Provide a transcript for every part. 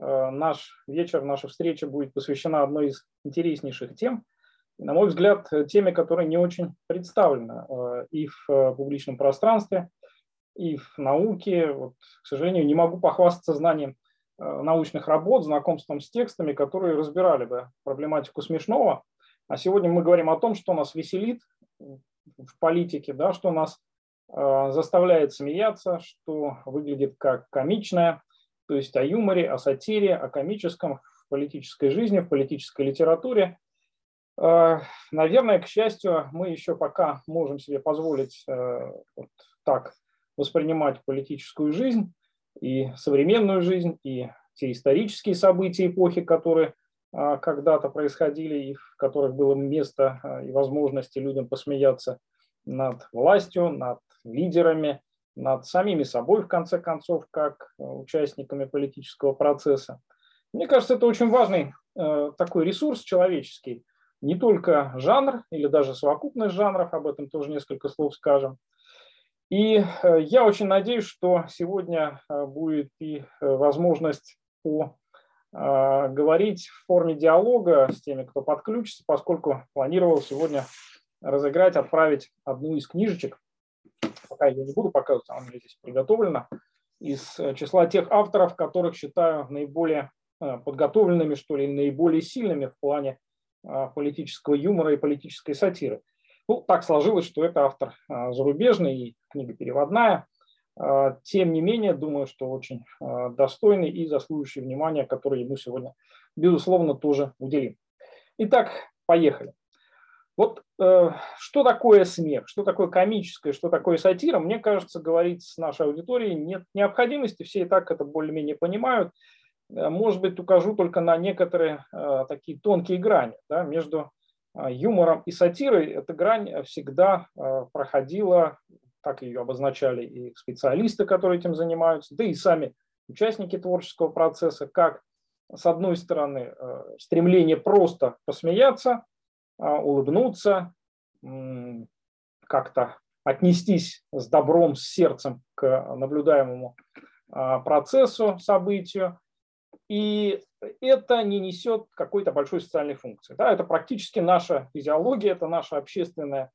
наш вечер, наша встреча будет посвящена одной из интереснейших тем, на мой взгляд, теме, которая не очень представлена и в публичном пространстве, и в науке. Вот, к сожалению, не могу похвастаться знанием научных работ, знакомством с текстами, которые разбирали бы проблематику смешного. А сегодня мы говорим о том, что нас веселит в политике, да, что нас э, заставляет смеяться, что выглядит как комичное, то есть о юморе, о сатире, о комическом в политической жизни, в политической литературе. Э, наверное, к счастью, мы еще пока можем себе позволить э, вот так воспринимать политическую жизнь и современную жизнь, и те исторические события эпохи, которые э, когда-то происходили и в которых было место и возможности людям посмеяться – над властью, над лидерами, над самими собой, в конце концов, как э, участниками политического процесса. Мне кажется, это очень важный э, такой ресурс человеческий, не только жанр или даже совокупность жанров, об этом тоже несколько слов скажем. И э, я очень надеюсь, что сегодня будет и возможность по говорить в форме диалога с теми, кто подключится, поскольку планировал сегодня разыграть, отправить одну из книжечек. Пока я не буду показывать, она у меня здесь приготовлена. Из э, числа тех авторов, которых считаю наиболее э, подготовленными, что ли, наиболее сильными в плане э, политического юмора и политической сатиры. Ну, так сложилось, что это автор зарубежный и книга переводная. Тем не менее, думаю, что очень достойный и заслуживающий внимания, который ему сегодня, безусловно, тоже уделим. Итак, поехали. Вот э, что такое смех, что такое комическое, что такое сатира, мне кажется, говорить с нашей аудиторией нет необходимости, все и так это более-менее понимают. Э, может быть, укажу только на некоторые э, такие тонкие грани да, между э, юмором и сатирой. Эта грань всегда э, проходила, так ее обозначали и специалисты, которые этим занимаются, да и сами участники творческого процесса, как с одной стороны э, стремление просто посмеяться, улыбнуться, как-то отнестись с добром, с сердцем к наблюдаемому а, процессу, событию. И это не несет какой-то большой социальной функции. Да, это практически наша физиология, это наше общественное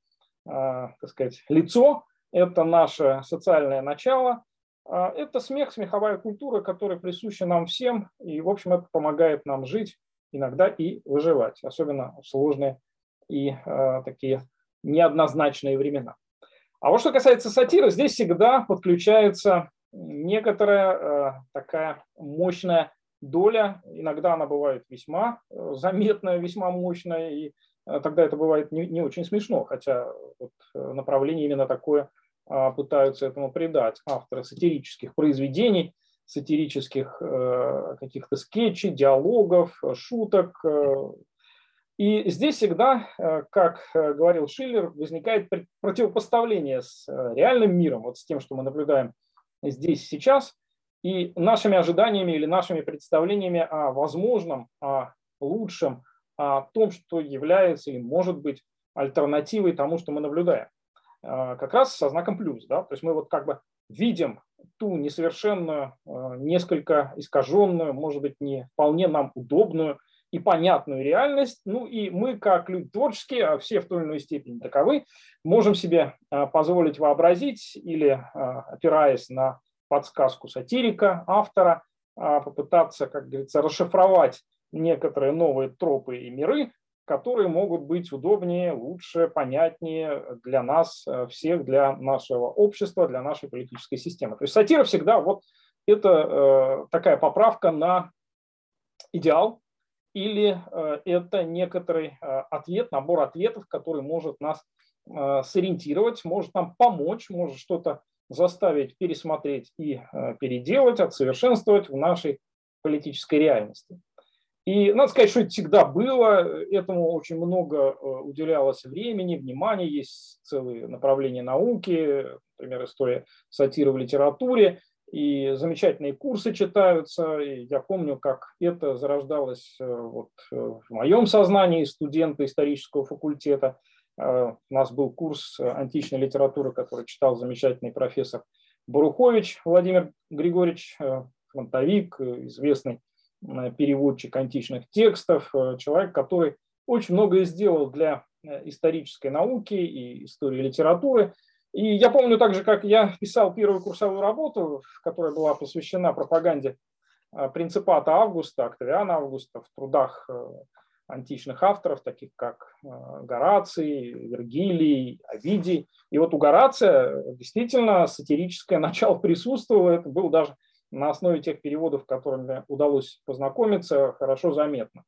а, так сказать, лицо, это наше социальное начало, это смех, смеховая культура, которая присуща нам всем, и, в общем, это помогает нам жить, иногда и выживать, особенно в сложные и э, такие неоднозначные времена. А вот что касается сатиры, здесь всегда подключается некоторая э, такая мощная доля, иногда она бывает весьма э, заметная, весьма мощная, и э, тогда это бывает не, не очень смешно, хотя вот э, направление именно такое э, пытаются этому придать авторы сатирических произведений, сатирических э, каких-то скетчей, диалогов, шуток, и здесь всегда, э, как э, говорил Шиллер, возникает противопоставление с э, реальным миром, вот с тем, что мы наблюдаем здесь сейчас, и нашими ожиданиями или нашими представлениями о возможном, о лучшем, о том, что является или может быть альтернативой тому, что мы наблюдаем. Как раз со знаком плюс. Да? То есть мы вот как бы видим ту несовершенную, несколько искаженную, может быть, не вполне нам удобную и понятную реальность. Ну и мы, как люди творческие, а все в той или иной степени таковы, можем себе а, позволить вообразить или, а, опираясь на подсказку сатирика, автора, а, попытаться, как говорится, расшифровать некоторые новые тропы и миры, которые могут быть удобнее, лучше, понятнее для нас всех, для нашего общества, для нашей политической системы. То есть сатира всегда вот это э, такая поправка на идеал, или э, это некоторый э, ответ, набор ответов, который может нас э, сориентировать, может нам помочь, может что-то заставить пересмотреть и переделать, отсовершенствовать в нашей политической реальности. И надо сказать, что это всегда было, этому очень много уделялось времени, внимания, есть целые направления науки, например, история сатиры в литературе, и замечательные курсы читаются. И я помню, как это зарождалось э, вот э, в моем сознании студента исторического факультета. Э, у нас был курс античной литературы, который читал замечательный профессор Барухович Владимир Григорьевич, фронтовик, известный переводчик античных текстов, человек, который очень многое сделал для исторической науки и истории литературы. И я помню также, как я писал первую курсовую работу, которая была посвящена пропаганде принципата Августа, Октавиана Августа в трудах античных авторов, таких как э, Гораций, Вергилий, Овидий. И вот у Горация действительно сатирическое начало присутствовало, это было даже на основе тех переводов, которыми удалось познакомиться, хорошо заметно.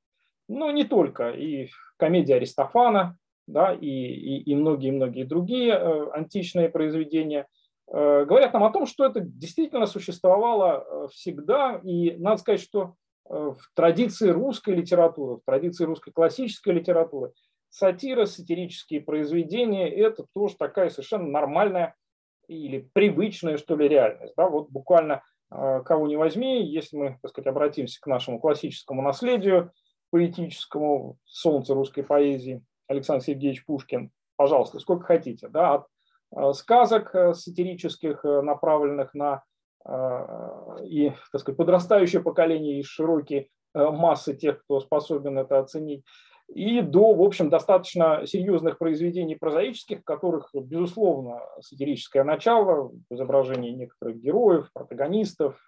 Но не только, и комедия Аристофана, да, и, и, многие-многие другие э, античные произведения э, говорят нам о том, что это действительно существовало всегда, и надо сказать, что Э, в традиции русской литературы, в традиции русской классической литературы, сатира, сатирические произведения – это тоже такая совершенно нормальная или привычная, что ли, реальность. Да, вот буквально э, кого не возьми, если мы, так сказать, обратимся к нашему классическому наследию, поэтическому, солнце русской поэзии, Александр Сергеевич Пушкин, пожалуйста, сколько хотите, да, от э, сказок сатирических, направленных на и так сказать, подрастающее поколение и широкие э, массы тех, кто способен это оценить, и до, в общем, достаточно серьезных произведений прозаических, в которых, безусловно, сатирическое начало, изображение некоторых героев, протагонистов,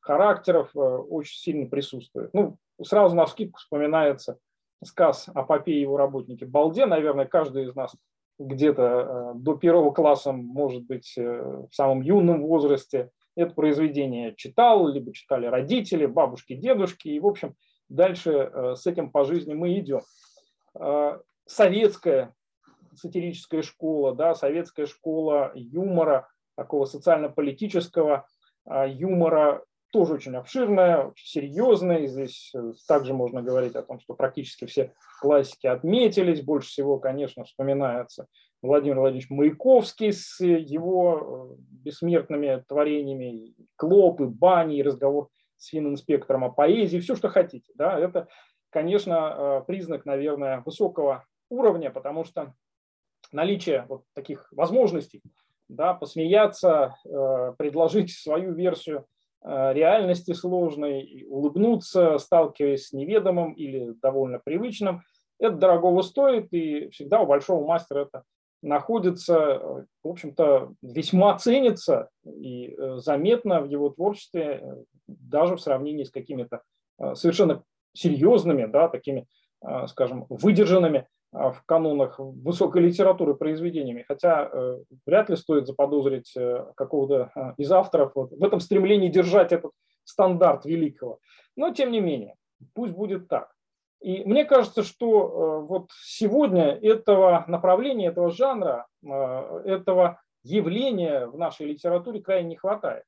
характеров э, очень сильно присутствует. Ну, сразу на вскидку вспоминается сказ о попе и его работнике Балде. Наверное, каждый из нас где-то э, до первого класса, может быть, в самом юном возрасте это произведение читал, либо читали родители, бабушки, дедушки, и, в общем, дальше э, с этим по жизни мы идем. Э, советская сатирическая школа, да, советская школа юмора, такого социально-политического э, юмора, тоже очень обширная, очень серьезная. Здесь также можно говорить о том, что практически все классики отметились. Больше всего, конечно, вспоминается Владимир Владимирович Маяковский с его э, бессмертными творениями, клопы, бани, разговор с финн-инспектором о поэзии, все, что хотите. Да, это, конечно, э, признак, наверное, высокого уровня, потому что наличие вот таких возможностей да, посмеяться, э, предложить свою версию реальности сложной, улыбнуться, сталкиваясь с неведомым или довольно привычным, это дорогого стоит, и всегда у большого мастера это находится, э, в общем-то, весьма ценится и э, заметно в его творчестве, э, даже в сравнении с какими-то совершенно серьезными, да, такими, скажем, выдержанными в канонах высокой литературы произведениями, хотя вряд ли стоит заподозрить какого-то из авторов вот, в этом стремлении держать этот стандарт великого. Но тем не менее, пусть будет так. И мне кажется, что э, вот сегодня этого направления, этого жанра, э, этого явления в нашей литературе крайне не хватает.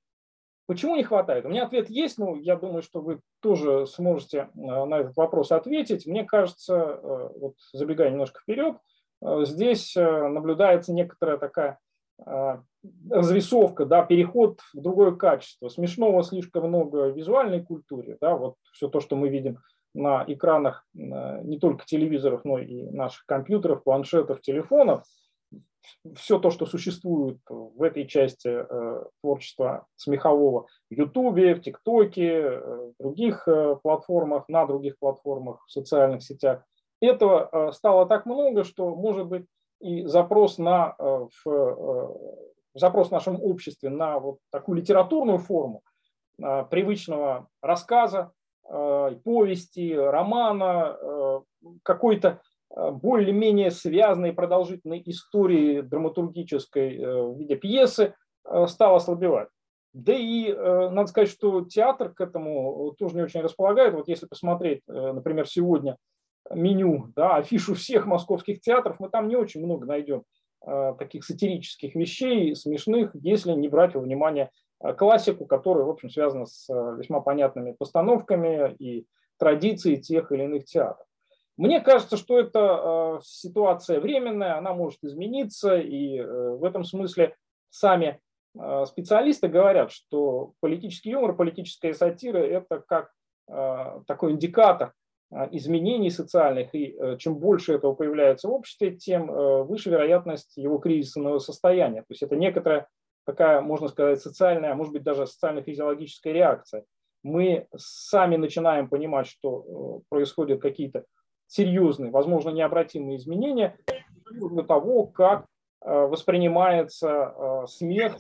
Почему не хватает? У меня ответ есть, но я думаю, что вы тоже сможете э, на этот вопрос ответить. Мне кажется, вот забегая немножко вперед, здесь наблюдается некоторая такая разрисовка, да, переход в другое качество. Смешного слишком много в визуальной культуре, да, вот все то, что мы видим на экранах не только телевизоров, но и наших компьютеров, планшетов, телефонов, все то, что существует в этой части э, творчества смехового в Ютубе, в ТикТоке, э, в других э, платформах, на других платформах, в социальных сетях, этого стало так много, что, может быть, и запрос, на, в, запрос в нашем обществе на вот такую литературную форму привычного рассказа, Э, повести, романа, э, какой-то э, более-менее связанной продолжительной истории драматургической в виде пьесы стал ослабевать. Да и надо сказать, что театр к этому тоже не очень располагает. Вот если посмотреть, например, сегодня меню, да, афишу всех московских театров, мы там не очень много найдем таких сатирических вещей, смешных, если не брать во внимание Э, классику, которая, в общем, связана с э, весьма понятными постановками и традицией тех или иных театров. Мне кажется, что эта э, ситуация временная, она может измениться, и в этом смысле сами специалисты говорят, что политический юмор, политическая сатира – это как такой индикатор изменений социальных, и чем больше этого появляется в обществе, тем выше вероятность его кризисного состояния. То есть это некоторая такая, можно сказать, социальная, а может быть даже социально-физиологическая реакция мы сами начинаем понимать, что происходят какие-то серьезные, возможно, необратимые изменения для того, как воспринимается смех,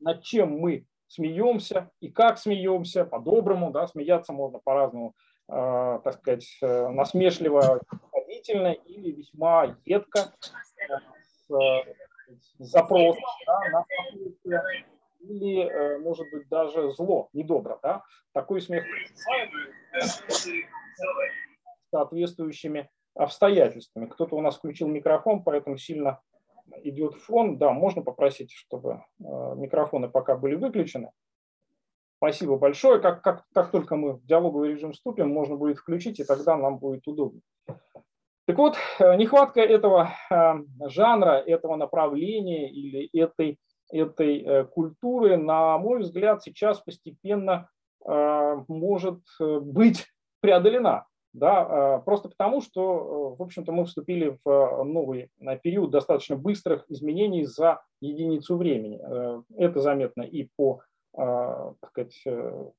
над чем мы смеемся и как смеемся, по-доброму, да, смеяться можно по-разному, э, так сказать, э, насмешливо, ходительно или весьма едко, э, с запросом да, на или, э, может быть, даже зло, недобро. Да? Такой смех соответствующими обстоятельствами. Кто-то у нас включил микрофон, поэтому сильно идет фон. Да, можно попросить, чтобы э, микрофоны пока были выключены. Спасибо большое. Как, как, как только мы в диалоговый режим вступим, можно будет включить, и тогда нам будет удобно. Так вот, э, нехватка этого э, жанра, этого направления или этой, этой культуры, на мой взгляд, сейчас постепенно может быть преодолена да, э, просто потому, что, э, в общем-то, мы вступили в э, новый период достаточно быстрых изменений за единицу времени. Это заметно и по так сказать,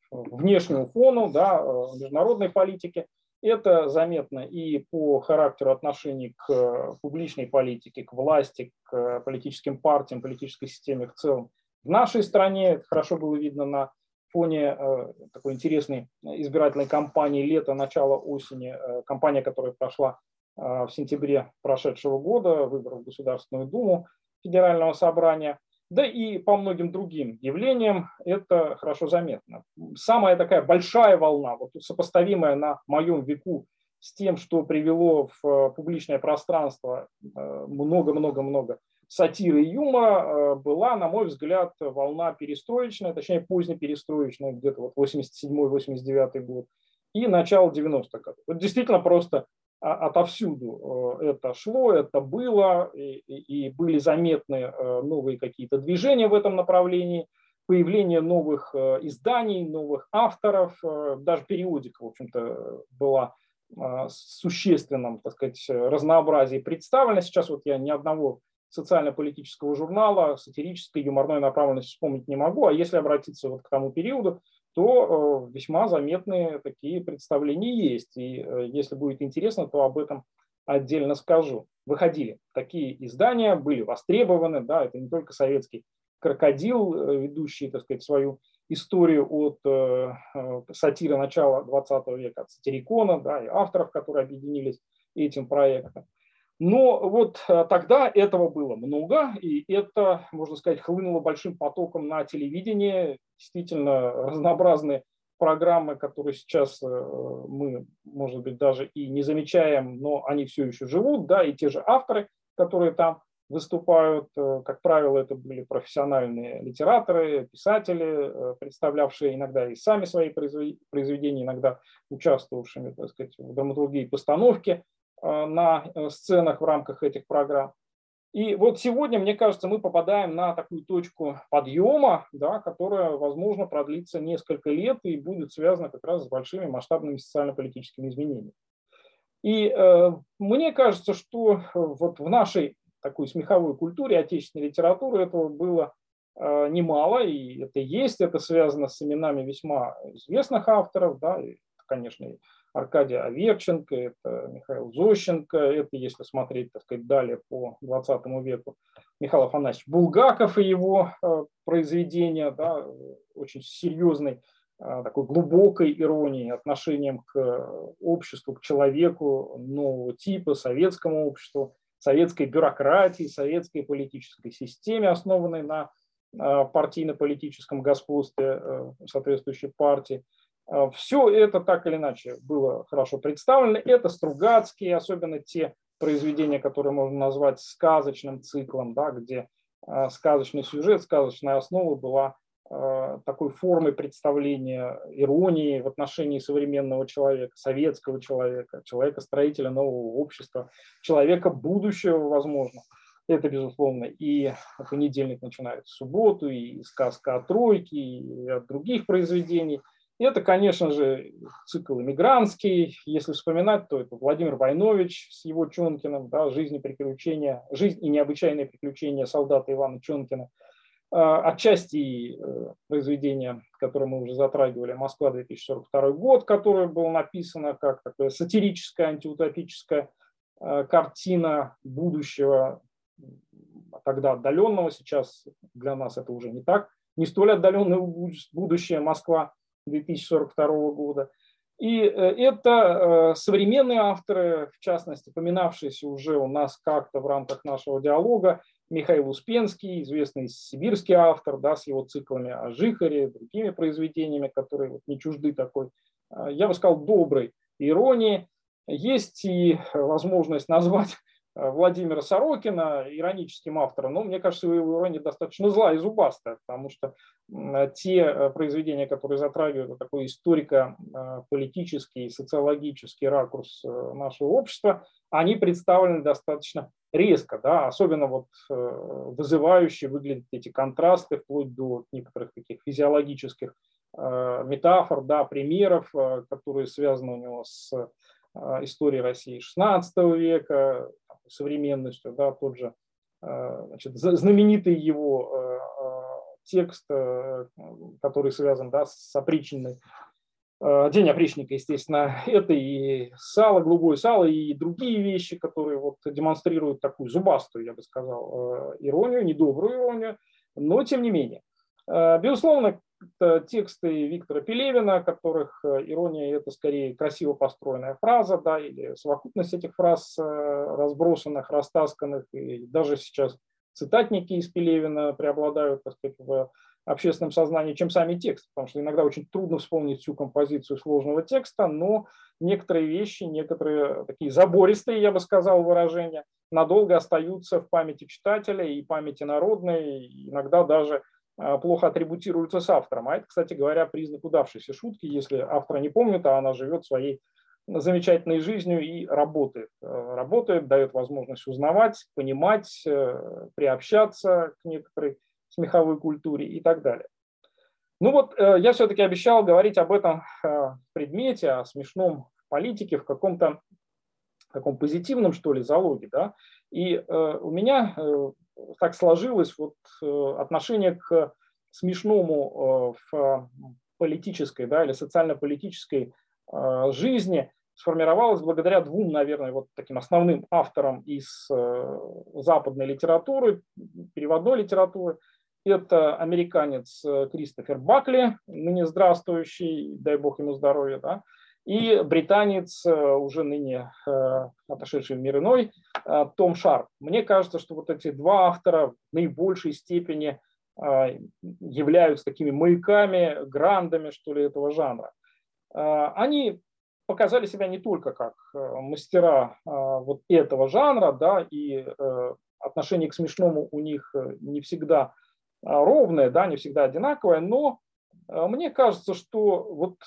внешнему фону да, международной политики, это заметно и по характеру отношений к публичной политике, к власти, к политическим партиям, политической системе в целом. В нашей стране это хорошо было видно на фоне э, такой интересной избирательной кампании лета, начала осени, э, кампания, которая прошла э, в сентябре прошедшего года, выборов в Государственную Думу Федерального собрания, да и по многим другим явлениям это хорошо заметно. Самая такая большая волна, вот сопоставимая на моем веку с тем, что привело в публичное пространство много-много-много сатиры и юмора э, была, на мой взгляд, волна перестроечная, точнее позднеперестроечная, где-то вот 87-89 год, и начало 90-х годов. Вот действительно просто а, отовсюду э, это шло, это было, и, и были заметны э, новые какие-то движения в этом направлении, появление новых изданий, новых авторов, даже периодика, в общем-то, была существенном, так сказать, разнообразии представлена. Сейчас вот я ни одного социально-политического журнала, сатирической, юморной направленности вспомнить не могу, а если обратиться вот к тому периоду, то э, весьма заметные такие представления есть. И э, если будет интересно, то об этом отдельно скажу. Выходили такие издания, были востребованы, да, это не только советский крокодил, э, ведущий, так сказать, свою историю от э, сатиры начала 20 века, от сатирикона, да, и авторов, которые объединились этим проектом. Но вот э, тогда этого было много, и это, можно сказать, хлынуло большим потоком на телевидение. Действительно, разнообразные программы, которые сейчас э, мы, может быть, даже и не замечаем, но они все еще живут, да, и те же авторы, которые там выступают, э, как правило, это были профессиональные литераторы, писатели, представлявшие иногда и сами свои произведения, иногда участвовавшими, так сказать, в драматургии постановки Э, на э, сценах в рамках этих программ. И вот сегодня, мне кажется, мы попадаем на такую точку подъема, да, которая, возможно, продлится несколько лет и будет связана как раз с большими масштабными социально-политическими изменениями. И э, мне кажется, что э, вот в нашей такой смеховой культуре отечественной литературы этого было э, немало, и это есть, это связано с именами весьма известных авторов, да, и, конечно, и Аркадий Аверченко, это Михаил Зощенко, это если смотреть, так сказать, далее по 20 веку, Михаил Афанасьевич Булгаков и его э, произведения, да, очень серьезной, э, такой глубокой иронии, отношением к обществу, к человеку нового типа, советскому обществу, советской бюрократии, советской политической системе, основанной на э, партийно-политическом господстве соответствующей партии – Все это так или иначе было хорошо представлено. Это Стругацкие, особенно те произведения, которые можно назвать сказочным циклом, да, где а, сказочный сюжет, сказочная основа была а, такой формой представления иронии в отношении современного человека, советского человека, человека-строителя нового общества, человека будущего, возможно. Это, безусловно, и понедельник начинается субботу, и сказка о тройке, и от других произведений – это, конечно же, цикл иммигрантский. Если вспоминать, то это Владимир Войнович с его Чонкиным, да, «Жизнь и приключения», «Жизнь и необычайные приключения солдата Ивана Чонкина». отчасти произведение, которое мы уже затрагивали, «Москва, 2042 год», которое было написано как такое сатирическая, антиутопическая картина будущего, тогда отдаленного, сейчас для нас это уже не так, не столь отдаленное будущее Москва 2042 года. И э, это э, современные авторы, в частности, поминавшиеся уже у нас как-то в рамках нашего диалога, Михаил Успенский, известный сибирский автор, да, с его циклами о Жихаре, другими произведениями, которые вот не чужды такой, э, я бы сказал, доброй иронии. Есть и возможность назвать Владимира Сорокина, ироническим автором, но мне кажется, его ирония достаточно злая и зубастая, потому что те э, произведения, которые затрагивают такой историко-политический, социологический ракурс э, нашего общества, они представлены достаточно резко, да, особенно вот вызывающие выглядят эти контрасты вплоть до некоторых таких физиологических метафор, да, примеров, которые связаны у него с историей России XVI века, современностью, да, тот же э, значит, знаменитый его э, э, текст, который связан да, с опричниной, День опричника, естественно, это и сало, голубое сало, и другие вещи, которые вот демонстрируют такую зубастую, я бы сказал, иронию, недобрую иронию, но тем не менее. Безусловно, тексты Виктора Пелевина, которых э, ирония – это скорее красиво построенная фраза, да, или совокупность этих фраз, э, разбросанных, растасканных, и даже сейчас цитатники из Пелевина преобладают, так сказать, в общественном сознании, чем сами тексты, потому что иногда очень трудно вспомнить всю композицию сложного текста, но некоторые вещи, некоторые такие забористые, я бы сказал, выражения, надолго остаются в памяти читателя и памяти народной, иногда даже плохо атрибутируются с автором. А это, кстати говоря, признак удавшейся шутки. Если автора не помнит, а она живет своей замечательной жизнью и работает. Э, работает, дает возможность узнавать, понимать, э, приобщаться к некоторой смеховой культуре и так далее. Ну вот, э, я все-таки обещал говорить об этом предмете, о смешном политике в каком-то таком позитивном, что ли, залоге. Да? И у меня так сложилось вот э, отношение к смешному э, в политической да, или социально-политической э, жизни сформировалось благодаря двум, наверное, вот таким основным авторам из западной литературы, переводной литературы. Это американец Кристофер Бакли, ныне здравствующий, дай бог ему здоровья, да, и британец, э, уже ныне э, отошедший в мир иной, э, Том Шарп. Мне кажется, что вот эти два автора в наибольшей степени являются такими маяками, грандами, что ли, этого жанра. Они показали себя не только как мастера вот этого жанра, да, и отношение к смешному у них не всегда ровное, да, не всегда одинаковое, но мне кажется, что вот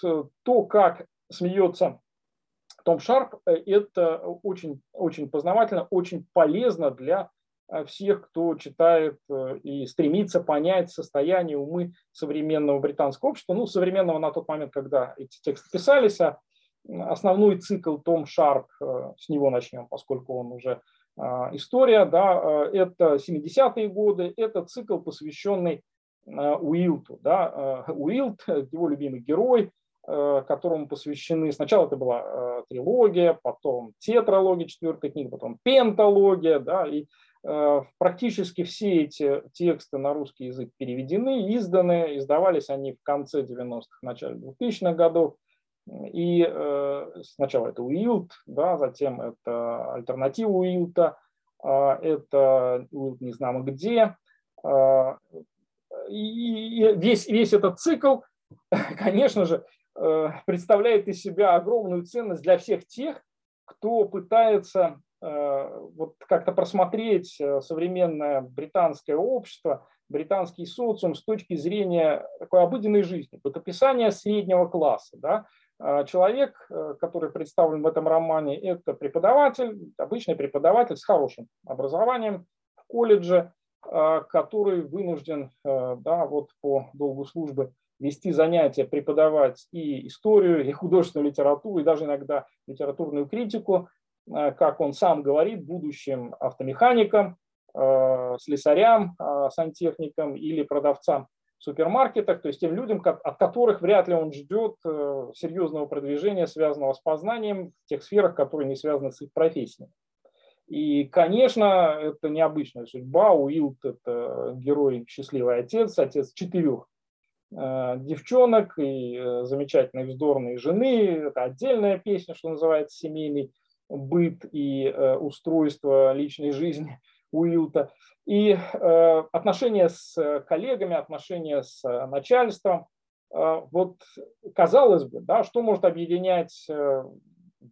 то, как смеется Том Шарп, э, это очень, очень познавательно, очень полезно для э, всех, кто читает э, и стремится понять состояние умы современного британского общества, ну, современного на тот момент, когда эти тексты писались, а основной цикл Том Шарп, с него начнем, поскольку он уже история, да, это 70-е годы, это цикл, посвященный Уилту. Да. Уилт, его любимый герой, которому посвящены, сначала это была э, трилогия, потом тетралогия, четвертая книга, потом пенталогия, да, и э, практически все эти тексты на русский язык переведены, изданы, издавались они в конце 90-х, начале 2000-х годов, и сначала это Уилд, да, затем это альтернатива Уилта, это Уилд не знамо где, и весь, весь этот цикл, конечно же, Э, представляет из себя огромную ценность для всех тех, кто пытается э, вот как-то просмотреть э, современное британское общество, британский социум с точки зрения такой обыденной жизни, вот описание среднего класса. Да? Человек, который представлен в этом романе, это преподаватель, обычный преподаватель с хорошим образованием в колледже, который вынужден да, вот по долгу службы вести занятия, преподавать и историю, и художественную литературу, и даже иногда литературную критику, э, как он сам говорит, будущим автомехаником, слесарям, сантехникам или продавцам в супермаркетах, то есть тем людям, от которых вряд ли он ждет серьезного продвижения, связанного с познанием в тех сферах, которые не связаны с их профессией. И, конечно, это необычная судьба. Уилд – это герой «Счастливый отец», отец четырех э, девчонок и э, замечательной вздорной жены. Это отдельная песня, что называется «Семейный быт и э, устройство личной жизни Уилта. И отношения с коллегами, отношения с начальством. Вот казалось бы, да, что может объединять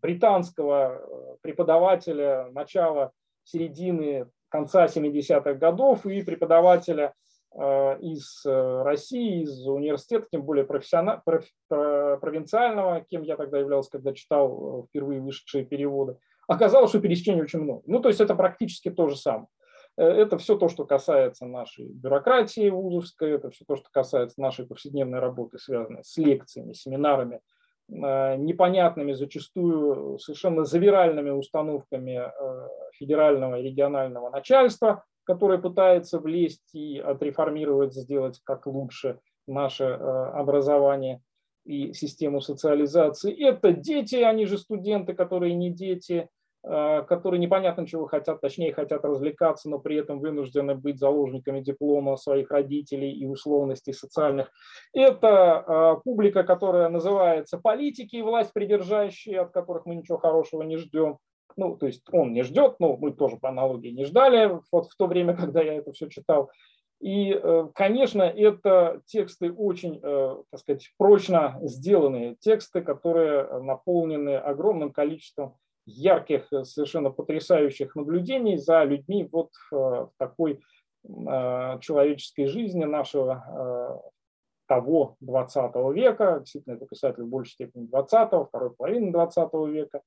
британского э, преподавателя начала, середины, конца 70-х годов и преподавателя э, из э, России, из университета, тем более профессионального, провинциального, кем я тогда являлся, когда читал впервые вышедшие переводы, оказалось, что пересечений очень много. Ну, то есть это практически то же самое. Это все то, что касается нашей бюрократии вузовской, это все то, что касается нашей повседневной работы, связанной с лекциями, семинарами, Э, непонятными, зачастую совершенно завиральными установками э, федерального и регионального начальства, которое пытается влезть и отреформировать, сделать как лучше наше э, образование и систему социализации. Это дети, они же студенты, которые не дети, Э, которые непонятно чего хотят, точнее хотят развлекаться, но при этом вынуждены быть заложниками диплома своих родителей и условностей социальных. Это э, публика, которая называется политики и власть придержащие, от которых мы ничего хорошего не ждем. Ну, то есть он не ждет, но мы тоже по аналогии не ждали вот в то время, когда я это все читал. И, э, конечно, это тексты очень, так сказать, прочно сделанные тексты, которые наполнены огромным количеством ярких, э, совершенно потрясающих наблюдений за людьми вот в э, такой э, человеческой жизни нашего того 20 века, действительно это писатель в большей степени 20-го, второй половины 20 века.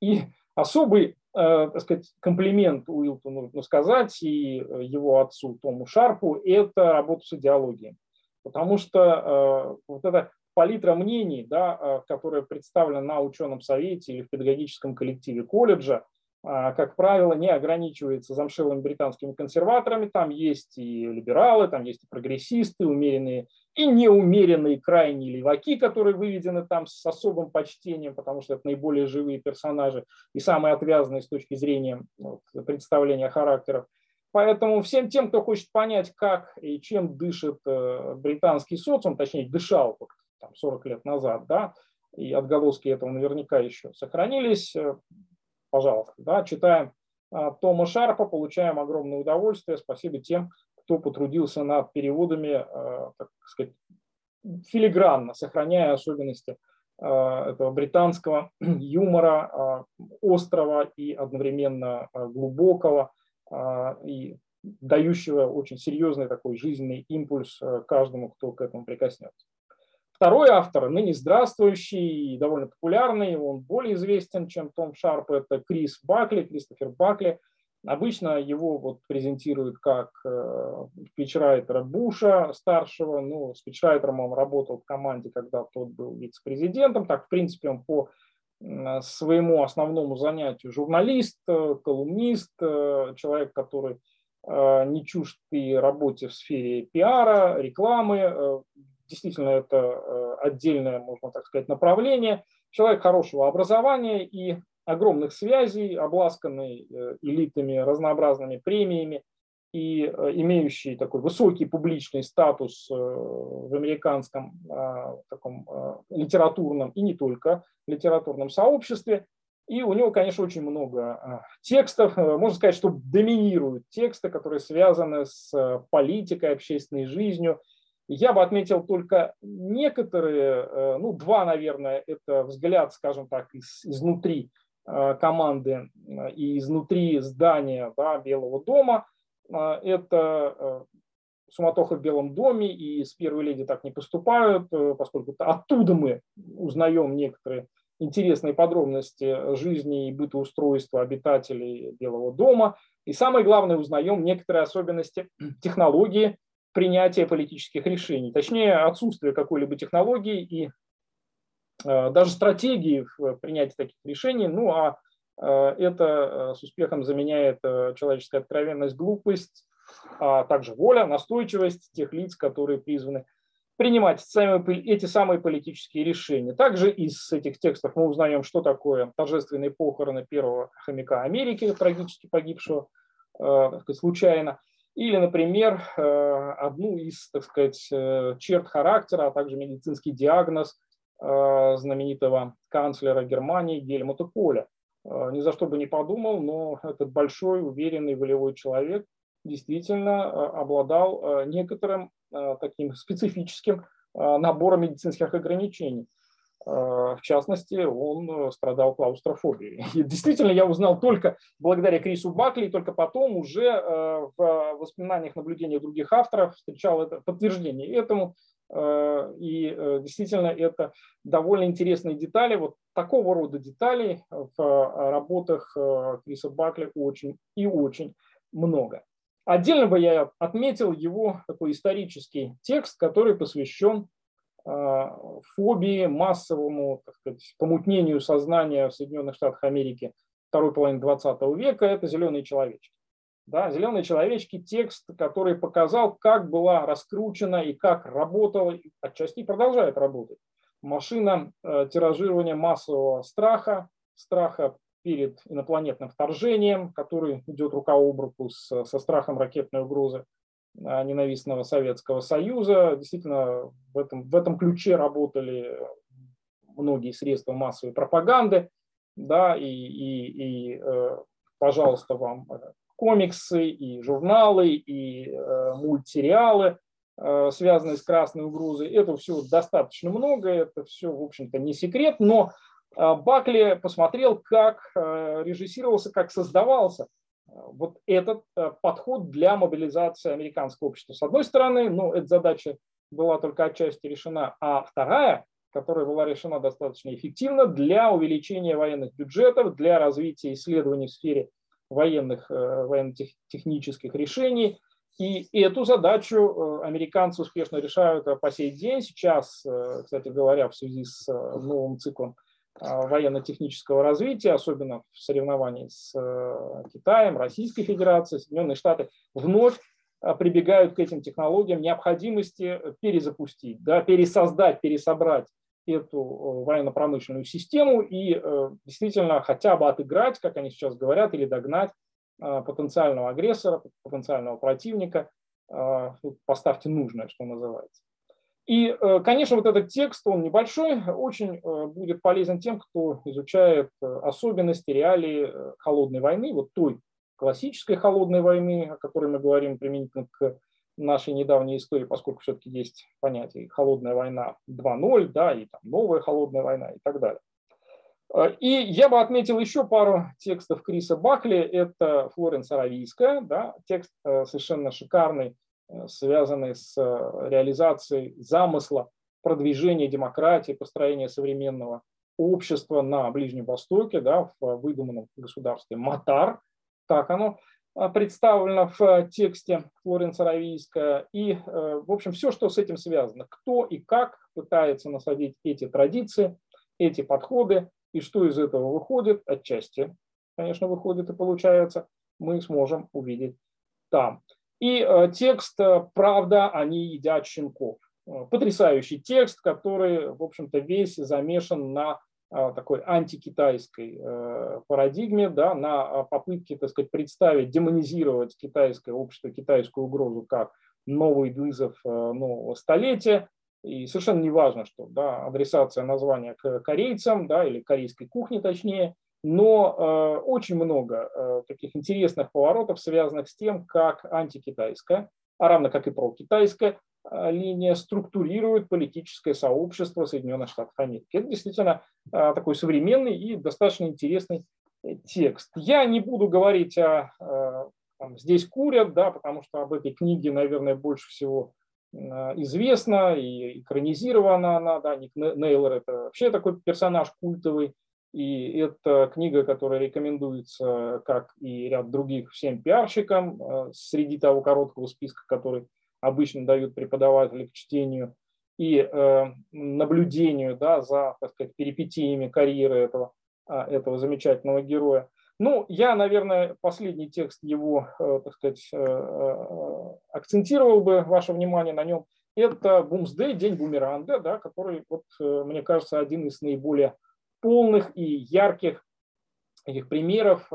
И особый, так сказать, комплимент Уилту нужно сказать и его отцу Тому Шарпу – это работа с идеологией. Потому что вот это палитра мнений, да, которая представлена на ученом совете или в педагогическом коллективе колледжа, как правило, не ограничивается замшелыми британскими консерваторами. Там есть и либералы, там есть и прогрессисты, умеренные и неумеренные крайние леваки, которые выведены там с особым почтением, потому что это наиболее живые персонажи и самые отвязанные с точки зрения вот, представления характеров. Поэтому всем тем, кто хочет понять, как и чем дышит э, британский социум, точнее, дышал там, 40 лет назад, да, и отголоски этого наверняка еще сохранились, э, пожалуйста, да, читаем а, Тома Шарпа, получаем огромное удовольствие. Спасибо тем, кто потрудился над переводами, э, так сказать, филигранно, сохраняя особенности э, этого британского юмора, острого и одновременно глубокого, и дающего очень серьезный такой жизненный импульс каждому, кто к этому прикоснется. Второй автор, ныне здравствующий и довольно популярный, он более известен, чем Том Шарп, это Крис Бакли, Кристофер Бакли. Обычно его вот презентируют как э, спичрайтера Буша старшего. Ну, спичрайтером он работал в команде, когда тот был вице-президентом. Так, в принципе, он по своему основному занятию журналист, э, колумнист, э, человек, который не чужд и работе в сфере пиара, рекламы, действительно это отдельное, можно так сказать, направление. Человек хорошего образования и огромных связей, обласканный э, элитами, разнообразными премиями и э, имеющий такой высокий публичный статус в американском таком литературном и не только литературном сообществе. И у него, конечно, очень много текстов. Можно сказать, что доминируют тексты, которые связаны с политикой, общественной жизнью, я бы отметил только некоторые, э, ну, два, наверное, это взгляд, скажем так, из, изнутри э, команды э, и изнутри здания да, Белого дома. Это суматоха в Белом доме, и с первой леди так не поступают, поскольку оттуда мы узнаем некоторые интересные подробности жизни и бытоустройства обитателей Белого дома. И самое главное, узнаем некоторые особенности технологии принятия политических решений, точнее отсутствие какой-либо технологии и э, даже стратегии в принятии таких решений, ну а Это с успехом заменяет человеческая откровенность, глупость, а также воля, настойчивость тех лиц, которые призваны принимать эти самые политические решения. Также из этих текстов мы узнаем, что такое торжественные похороны первого хомяка Америки, трагически погибшего сказать, случайно. Или, например, э, одну из, так сказать, э, черт характера, а также медицинский диагноз э, знаменитого канцлера Германии Гельмута Коля. Ни за что бы не подумал, но этот большой, уверенный, волевой человек действительно обладал некоторым таким специфическим набором медицинских ограничений. Э, в частности, он э, страдал клаустрофобией. И действительно, я узнал только благодаря Крису Бакли, и только потом уже э, в воспоминаниях, наблюдениях других авторов встречал это подтверждение этому. И действительно, это довольно интересные детали. Вот такого рода деталей в работах Криса Бакли очень и очень много. Отдельно бы я отметил его такой исторический текст, который посвящен фобии, массовому так сказать, помутнению сознания в Соединенных Штатах Америки второй половины 20 века – это «Зеленые человечки». Да, «Зеленые человечки» – текст, который показал, как была раскручена и как работала, и отчасти продолжает работать, машина э, тиражирования массового страха, страха перед инопланетным вторжением, который идет рука об руку с, со страхом ракетной угрозы, а, ненавистного Советского Союза. Действительно, в этом, в этом ключе работали многие средства массовой пропаганды, да, и, и, и э, пожалуйста, вам э, комиксы, и журналы, и э, мультсериалы, связанные с красной угрозой. Это все достаточно много, это все, в общем-то, не секрет, но Бакли посмотрел, как режиссировался, как создавался вот этот э, подход для мобилизации американского общества. С одной стороны, ну, эта задача была только отчасти решена, а вторая, которая была решена достаточно эффективно для увеличения военных бюджетов, для развития исследований в сфере военных, э, военно-технических решений. И эту задачу э, американцы успешно решают по сей день. Сейчас, кстати говоря, в связи с новым циклом военно-технического развития, особенно в соревновании с э, Китаем, Российской Федерацией, Соединенные Штаты, вновь прибегают к этим технологиям необходимости перезапустить, да, пересоздать, пересобрать эту э, военно-промышленную систему и э, действительно хотя бы отыграть, как они сейчас говорят, или догнать а, потенциального агрессора, потенциального противника. Поставьте нужное, что называется. И, э, конечно, вот этот текст, он небольшой, очень э, будет полезен тем, кто изучает э, особенности, реалии холодной войны, вот той классической холодной войны, о которой мы говорим применительно к нашей недавней истории, поскольку все-таки есть понятие холодная война 2.0, да, и там новая холодная война и так далее. И я бы отметил еще пару текстов Криса Бакли. Это Флоренс Аравийская, да, текст совершенно шикарный, Э, связанные с э, реализацией замысла продвижения демократии, построения современного общества на Ближнем Востоке, да, в выдуманном государстве Матар, так оно э, представлено в тексте Флоренса Равийская. И, в общем, все, что с этим связано. Кто и как пытается насадить эти традиции, эти подходы, и что из этого выходит, отчасти, конечно, выходит и получается, мы сможем увидеть там. И э, текст э, «Правда, они едят щенков». Э, потрясающий текст, который, в общем-то, весь замешан на такой антикитайской парадигме, да, на попытке, так сказать, представить, демонизировать китайское общество, китайскую угрозу как новый вызов нового столетия. И совершенно не важно, что да, адресация названия к корейцам да, или корейской кухне точнее – но э, очень много э, таких интересных поворотов, связанных с тем, как антикитайская, а равно как и прокитайская э, линия структурирует политическое сообщество Соединенных Штатов Америки. Это действительно э, такой современный и достаточно интересный э, текст. Я не буду говорить о э, там, «Здесь курят», да, потому что об этой книге, наверное, больше всего известно и экранизирована она. Да, Ник Нейлор – это вообще такой персонаж культовый и это книга, которая рекомендуется, как и ряд других, всем пиарщикам среди того короткого списка, который обычно дают преподаватели к чтению и э, наблюдению да, за так сказать, перипетиями карьеры этого этого замечательного героя. Ну, я, наверное, последний текст его, так сказать, акцентировал бы ваше внимание на нем. Это Бумсдей, День бумеранга, да, который, вот, мне кажется, один из наиболее полных и ярких этих примеров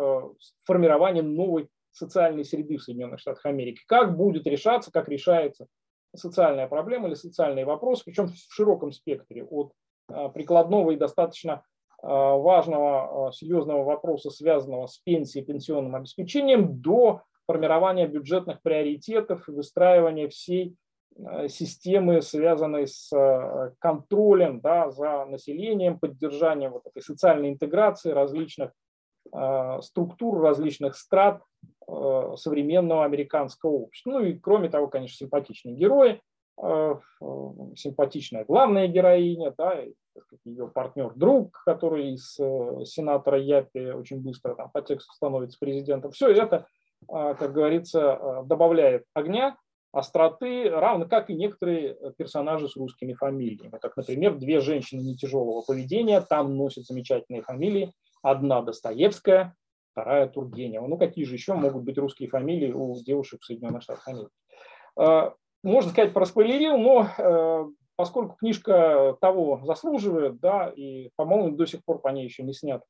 формирования новой социальной среды в Соединенных Штатах Америки. Как будет решаться, как решается социальная проблема или социальные вопросы, причем в широком спектре, от а, прикладного и достаточно а, важного, а, серьезного вопроса, связанного с пенсией, пенсионным обеспечением, до формирования бюджетных приоритетов и выстраивания всей системы, связанной с контролем да, за населением, поддержанием вот этой социальной интеграции различных структур, различных страт современного американского общества. Ну и кроме того, конечно, симпатичные герои, э, симпатичная главная героиня, да, ее партнер-друг, который из э, сенатора Япи очень быстро там, по тексту становится президентом. Все это, как говорится, добавляет огня, остроты, равно как и некоторые персонажи с русскими фамилиями. Как, например, две женщины не тяжелого поведения, там носят замечательные фамилии. Одна Достоевская, вторая Тургенева. Ну, какие же еще могут быть русские фамилии у девушек в Соединенных Штатах Америки? А, можно сказать, проспойлерил, но э, поскольку книжка того заслуживает, да, и, по-моему, до сих пор по ней еще не снят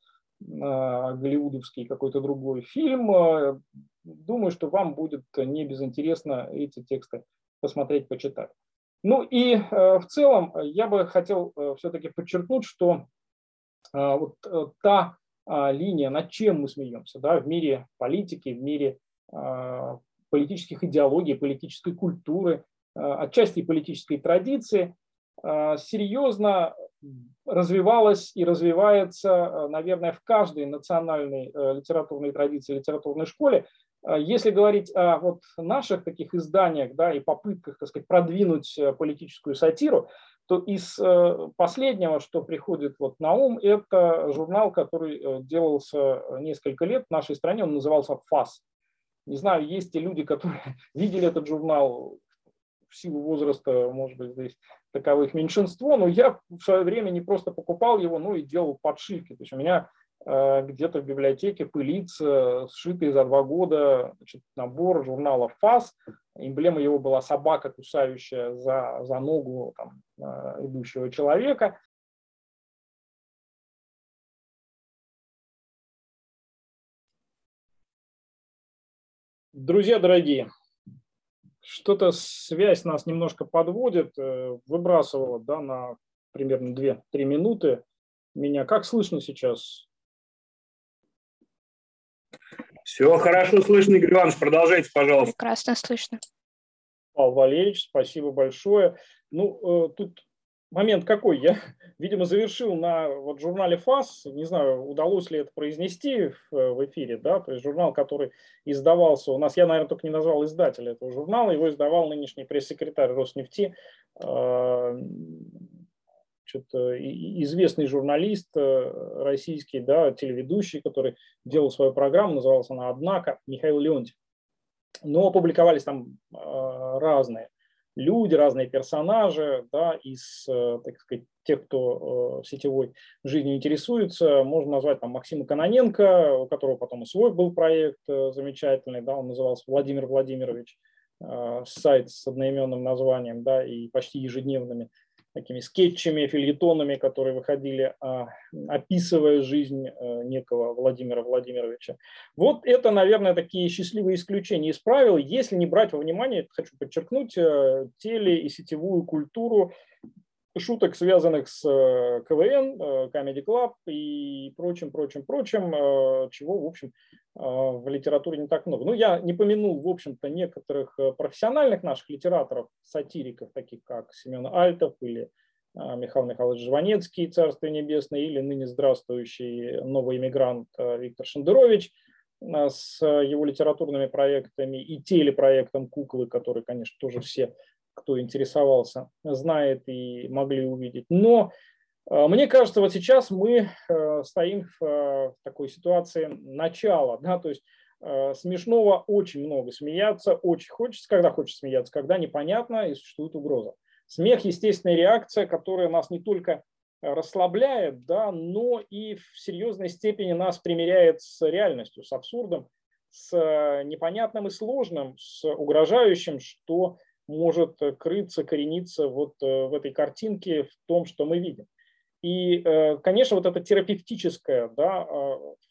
а, голливудовский какой-то другой фильм, э, думаю, что вам будет не безинтересно эти тексты посмотреть, почитать. Ну и э, в целом я бы хотел все-таки подчеркнуть, что вот та линия, над чем мы смеемся да, в мире политики, в мире а, политических идеологий, политической культуры, а, отчасти политической традиции, серьезно развивалась и развивается, наверное, в каждой национальной литературной традиции, литературной школе. Если говорить о вот наших таких изданиях да, и попытках так сказать, продвинуть политическую сатиру, то из э, последнего, что приходит вот на ум, это журнал, который э, делался несколько лет в нашей стране, он назывался «ФАС». Не знаю, есть ли люди, которые видели этот журнал в силу возраста, может быть, здесь таковых меньшинство, но я в свое время не просто покупал его, но и делал подшивки. То есть у меня Э, где-то в библиотеке пылится сшитый за два года значит, набор журнала ФАС. Эмблема его была собака, кусающая за, за ногу там, э, идущего человека. Друзья дорогие, что-то связь нас немножко подводит, э, выбрасывала да, на примерно 2-3 минуты. Меня как слышно сейчас? Все хорошо слышно, Игорь Иванович, продолжайте, пожалуйста. Прекрасно слышно. Павел Валерьевич, спасибо большое. Ну, э, тут момент какой? Я, видимо, завершил на вот журнале ФАС, не знаю, удалось ли это произнести в, в эфире, да, то есть журнал, который издавался у нас, я, наверное, только не назвал издателя этого журнала, его издавал нынешний пресс-секретарь Роснефти э, известный журналист э, российский, да, телеведущий, который делал свою программу, называлась она «Однако», Михаил Леонтьев. Но публиковались там э, разные люди, разные персонажи, да, из, э, так сказать, тех, кто сетевой жизнью интересуется, можно назвать там Максима Каноненко, у которого потом и свой был проект замечательный, да, он назывался Владимир Владимирович, сайт с одноименным названием, да, и почти ежедневными такими скетчами, фильетонами, которые выходили, а, описывая жизнь э, некого Владимира Владимировича. Вот это, наверное, такие счастливые исключения из правил, если не брать во внимание, хочу подчеркнуть, э, теле- и сетевую культуру шуток, связанных с э, КВН, Comedy Club и прочим, прочим, прочим, чего, в общем, в литературе не так много. Ну, я не помянул, в общем-то, некоторых профессиональных наших литераторов, сатириков, таких как Семен Альтов или Михаил Михайлович Жванецкий, Царство Небесное, или ныне здравствующий новый иммигрант Виктор Шендерович с его литературными проектами и телепроектом «Куклы», который, конечно, тоже все кто интересовался, знает и могли увидеть. Но э, мне кажется, вот сейчас мы э, стоим э, в такой ситуации начала, да, то есть смешного очень много, смеяться очень хочется, когда хочется смеяться, когда непонятно и существует угроза. Смех – естественная реакция, которая нас не только расслабляет, да, но и в серьезной степени нас примеряет с реальностью, с абсурдом, с непонятным и сложным, с угрожающим, что может крыться, корениться вот в этой картинке, в том, что мы видим. И, конечно, вот эта терапевтическая да,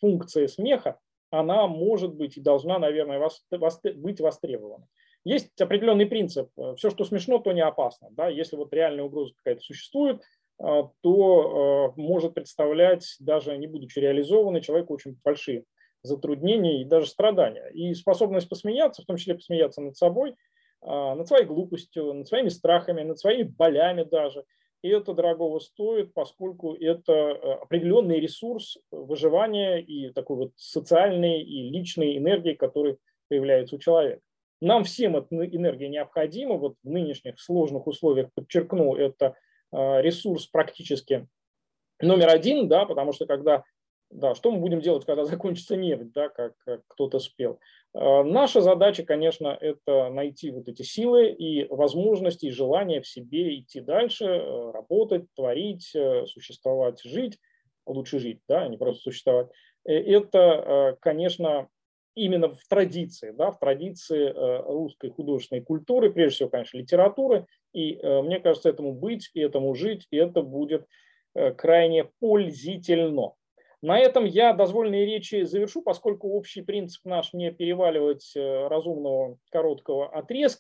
функция смеха, она может быть и должна, наверное, быть востребована. Есть определенный принцип. Все, что смешно, то не опасно. Да? Если вот реальная угроза какая-то существует, а, то а, может представлять, даже не будучи реализованной, человеку очень большие затруднения и даже страдания. И способность посмеяться, в том числе посмеяться над собой, а, над своей глупостью, над своими страхами, над своими болями даже – и это дорогого стоит, поскольку это э, определенный ресурс выживания и такой вот социальной и личной энергии, который появляется у человека. Нам всем эта энергия необходима. Вот в нынешних сложных условиях, подчеркну, это э, ресурс практически номер один, да, потому что когда да, что мы будем делать, когда закончится нефть, да, как, как кто-то спел? Э, наша задача, конечно, это найти вот эти силы и возможности, и желание в себе идти дальше, э, работать, творить, э, существовать, жить, лучше жить, да, а не просто существовать. Это, конечно, именно в традиции, да, в традиции русской художественной культуры, прежде всего, конечно, литературы. И мне кажется, этому быть, и этому жить, и это будет крайне пользительно. На этом я дозвольные речи завершу, поскольку общий принцип наш не переваливать э, разумного короткого отрезка.